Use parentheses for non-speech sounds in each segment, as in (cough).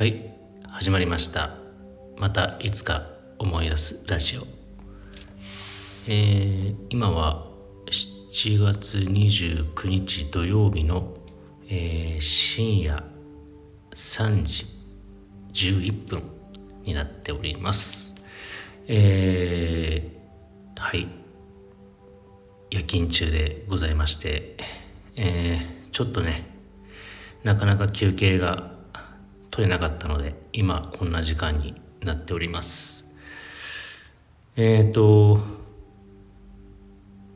はい始まりました。またいつか思い出すラジオ。えー、今は7月29日土曜日の、えー、深夜3時11分になっております。えー、はい。夜勤中でございましてえー、ちょっとねなかなか休憩が取れなかったので今こんな時間になっております。えっ、ー、と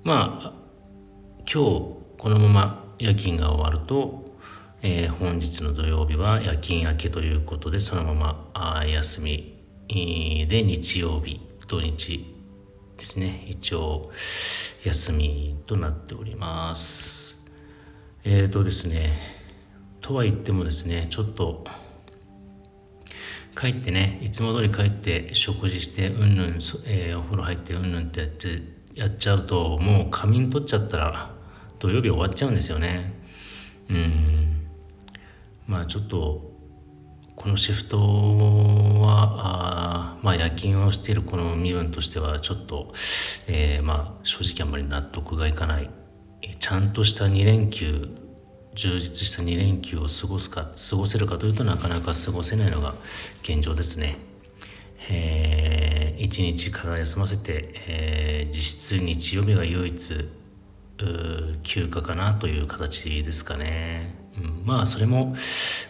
まあ今日このまま夜勤が終わると、えー、本日の土曜日は夜勤明けということでそのままあ休みで日曜日土日ですね。一応休みとなっております。えっ、ー、とですねとは言ってもですねちょっと帰ってねいつも通り帰って食事してうんぬん、えー、お風呂入ってうんぬんってやってやっちゃうともう仮眠取っちゃったら土曜日終わっちゃうんですよね。うん。まあちょっとこのシフトはあまあ夜勤をしているこの身分としてはちょっと、えー、まあ正直あんまり納得がいかない。ちゃんとした2連休充実した2連休を過ごすか過ごせるかというとなかなか過ごせないのが現状ですね。えー、1日体休ませて、えー、実質日曜日が唯一休暇かなという形ですかね。うん、まあそれも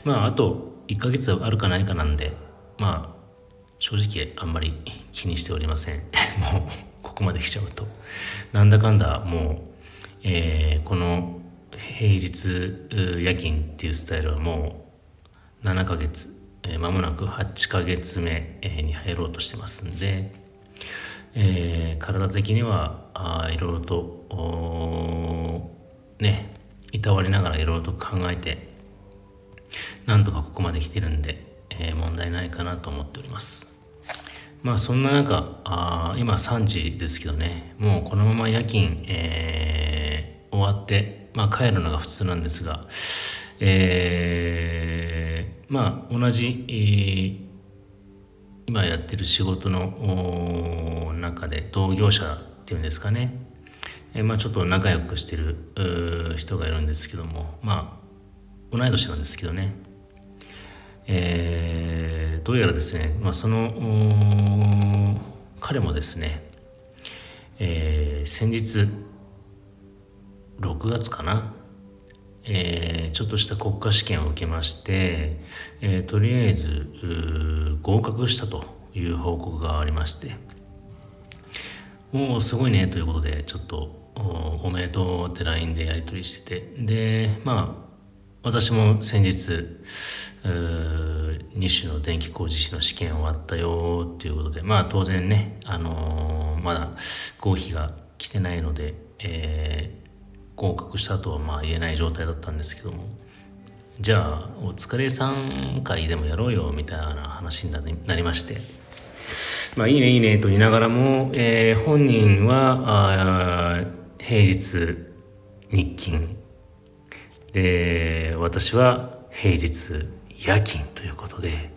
まああと1ヶ月あるかないかなんでまあ正直あんまり気にしておりません。(laughs) もうここまで来ちゃうと。なんだかんだもう、えー、この平日夜勤っていうスタイルはもう7ヶ月えー、もなく8ヶ月目、に入ろうとしてますんで、えー、体的にはあいろいろとねいたわりながらいろいろと考えてなんとかここまで来てるんで、えー、問題ないかなと思っております。まあそんな中あ今3時ですけどねもうこのまま夜勤、えー、終わってまあ、帰るのが普通なんですが、えー、まあ同じ、えー、今やってる仕事の中で同業者っていうんですかね、えー、まあちょっと仲良くしてる人がいるんですけどもまあ同い年なんですけどね。えー、どうやらですね、まあ、その彼もですね、えー、先日6月かな、えー、ちょっとした国家試験を受けまして、えー、とりあえず合格したという報告がありまして。もうすごいねということでちょっとおめでとうって LINE でやり取りしてて。でまあ私も先日2種の電気工事士の試験終わったよっていうことでまあ当然ね、あのー、まだ合否が来てないので、えー合格したとはまあ言えない状態だったんですけどもじゃあお疲れさん会でもやろうよみたいな話になりましてまあいいねいいねと言いながらも、えー、本人はあ平日日勤で私は平日夜勤ということで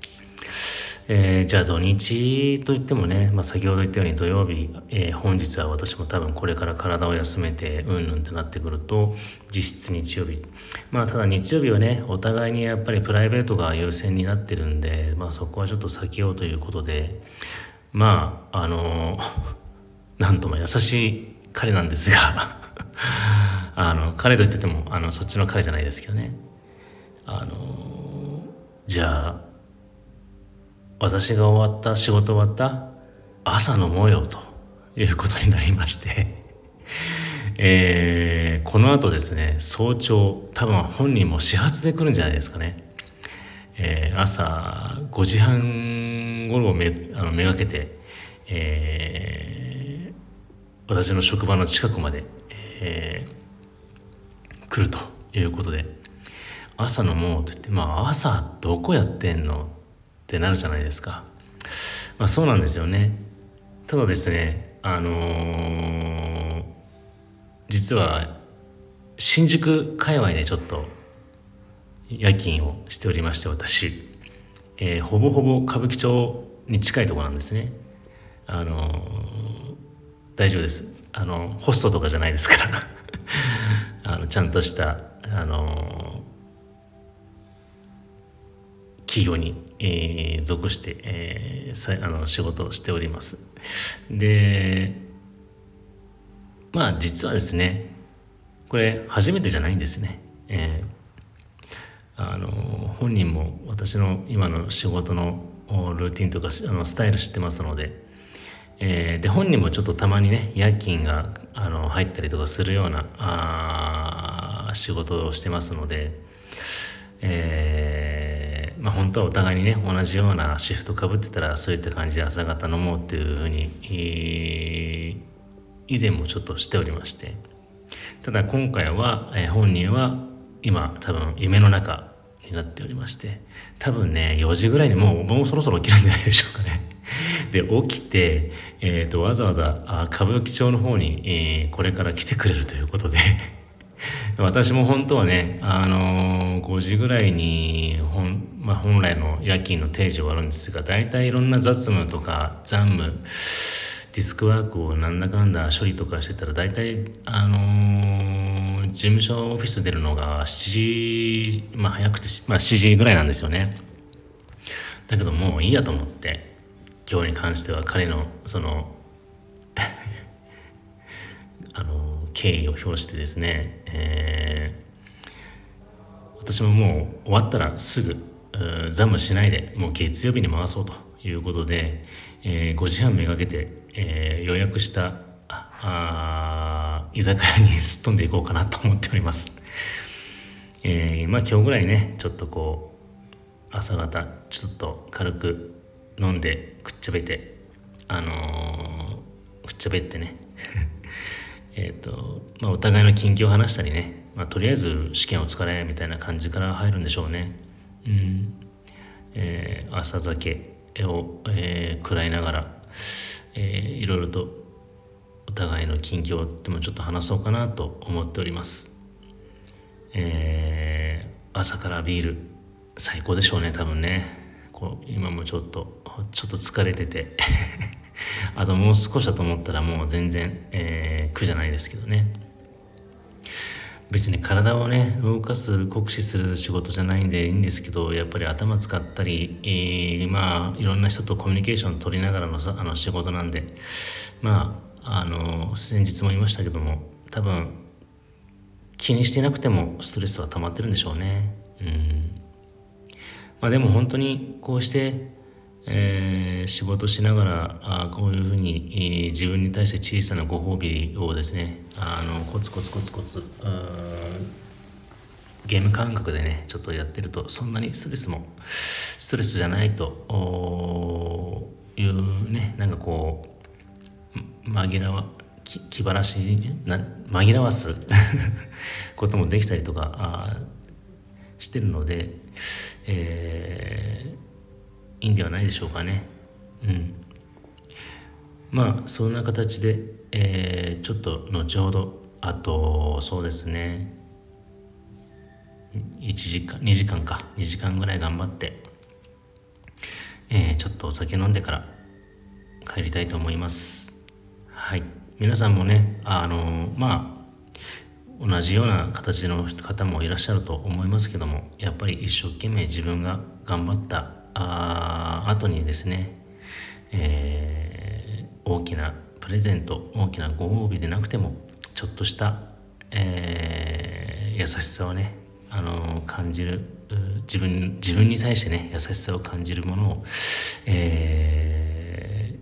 えー、じゃあ土日といってもね、まあ、先ほど言ったように土曜日、えー、本日は私も多分これから体を休めてうんぬんってなってくると実質日曜日。まあただ日曜日はねお互いにやっぱりプライベートが優先になってるんで、まあ、そこはちょっと避けようということでまああの (laughs) なんとも優しい彼なんですが (laughs) あの彼と言っててもあのそっちの彼じゃないですけどね。あのじゃあ私が終わった仕事終わった朝飲もうよということになりまして (laughs) えー、この後ですね早朝多分本人も始発で来るんじゃないですかね、えー、朝5時半頃をめあのめがけて、えー、私の職場の近くまで、えー、来るということで朝飲もうと言ってまあ朝どこやってんのってなるじゃないですか。まあそうなんですよね。ただですね、あのー、実は新宿界隈でちょっと夜勤をしておりまして私、えー、ほぼほぼ歌舞伎町に近いところなんですねあのー、大丈夫ですあのホストとかじゃないですから (laughs) あのちゃんとしたあの企業に、えー、属して、えー、あの仕事をしております。でまあ実はですねこれ初めてじゃないんですね、えー、あの本人も私の今の仕事のルーティンとかあのスタイル知ってますので、えー、で本人もちょっとたまにね夜勤があの入ったりとかするようなあ仕事をしてますので、えー、まあ、本当はお互いにね同じようなシフトかぶってたらそういった感じで朝方飲もうっていうふうに、えー、以前もちょっとしておりまして。ただ今回は、えー、本人は今多分夢の中になっておりまして。多分ね4時ぐらいにもうもうそろそろ起きるんじゃないでしょうかね。(laughs) で起きて、えーと、わざわざあ歌舞伎町の方に、えー、これから来てくれるということで。私も本当はね、あのー、5時ぐらいに本,、まあ、本来の夜勤の定時終わるんですが大体いろんな雑務とか残務ディスクワークをなんだかんだ処理とかしてたら大体あのー、事務所オフィス出るのが7時まあ早くて、まあ、7時ぐらいなんですよね。だけどもういいやと思って今日に関しては彼のそのあの敬意を表してですね、えー、私ももう終わったらすぐザムしないでもう月曜日に回そうということで、えー、5時半めがけて、えー、予約したあ居酒屋にすっ飛んでいこうかなと思っております。えー、まあ今日ぐらいねちょっとこう朝方ちょっと軽く飲んでくっちゃべてあのー、くっちゃべってねえっと、まあ、お互いの近況を話したりね、まあ、とりあえず試験お疲れみたいな感じから入るんでしょうね。うん。えー、朝酒を、えー、食らいながら、えー、いろいろとお互いの近況でもちょっと話そうかなと思っております。えー、朝からビール最高でしょうね多分ね。こう今もちょっとちょっと疲れてて。あともう少しだと思ったらもう全然、えー、苦じゃないですけどね。別に体をね動かす酷使する仕事じゃないんでいいんですけどやっぱり頭使ったり、えー、まあいろんな人とコミュニケーション取りながらのあの仕事なんでまああの先日も言いましたけども多分気にしてなくてもストレスは溜まってるんでしょうね。うん。まあ、でも本当にこうして、えー、仕事しながらあこういうふうに、えー、自分に対して小さなご褒美をですねあのコツコツコツコツゲーム感覚でねちょっとやってるとそんなにストレスもストレスじゃないというねなんかこう紛らわ気気晴らしな紛らわす (laughs) こともできたりとかあしてるので、えー、いいんではないでしょうかね。うん。まあそんな形で、えー、ちょっと後ほどあとそうですね1時間2時間か2時間ぐらい頑張って、えー、ちょっとお酒飲んでから帰りたいと思いますはい皆さんもねあのまあ同じような形の方もいらっしゃると思いますけどもやっぱり一生懸命自分が頑張ったあ後にですね、えー、大きなプレゼント大きなご褒美でなくてもちょっとした、えー、優しさをね、あのー、感じる自分自分に対してね優しさを感じるものを、え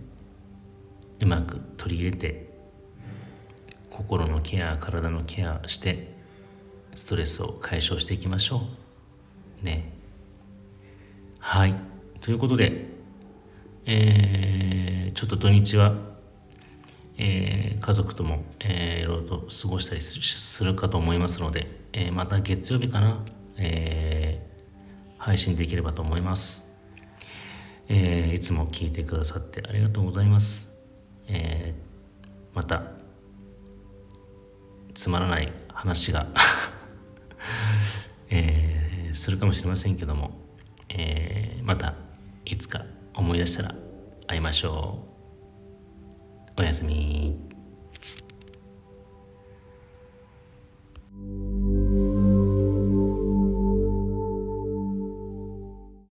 ー、うまく取り入れて心のケア体のケアしてストレスを解消していきましょう。ね。はい。ということでえー、ちょっと土日は、えー、家族とも、えー、いろいろと過ごしたりするかと思いますので、えー、また月曜日かな、えー、配信できればと思います、えー、いつも聞いてくださってありがとうございます、えー、またつまらない話が (laughs) えー、するかもしれませんけども、えー、またいつか思い出したら会いましょう。おやすみ。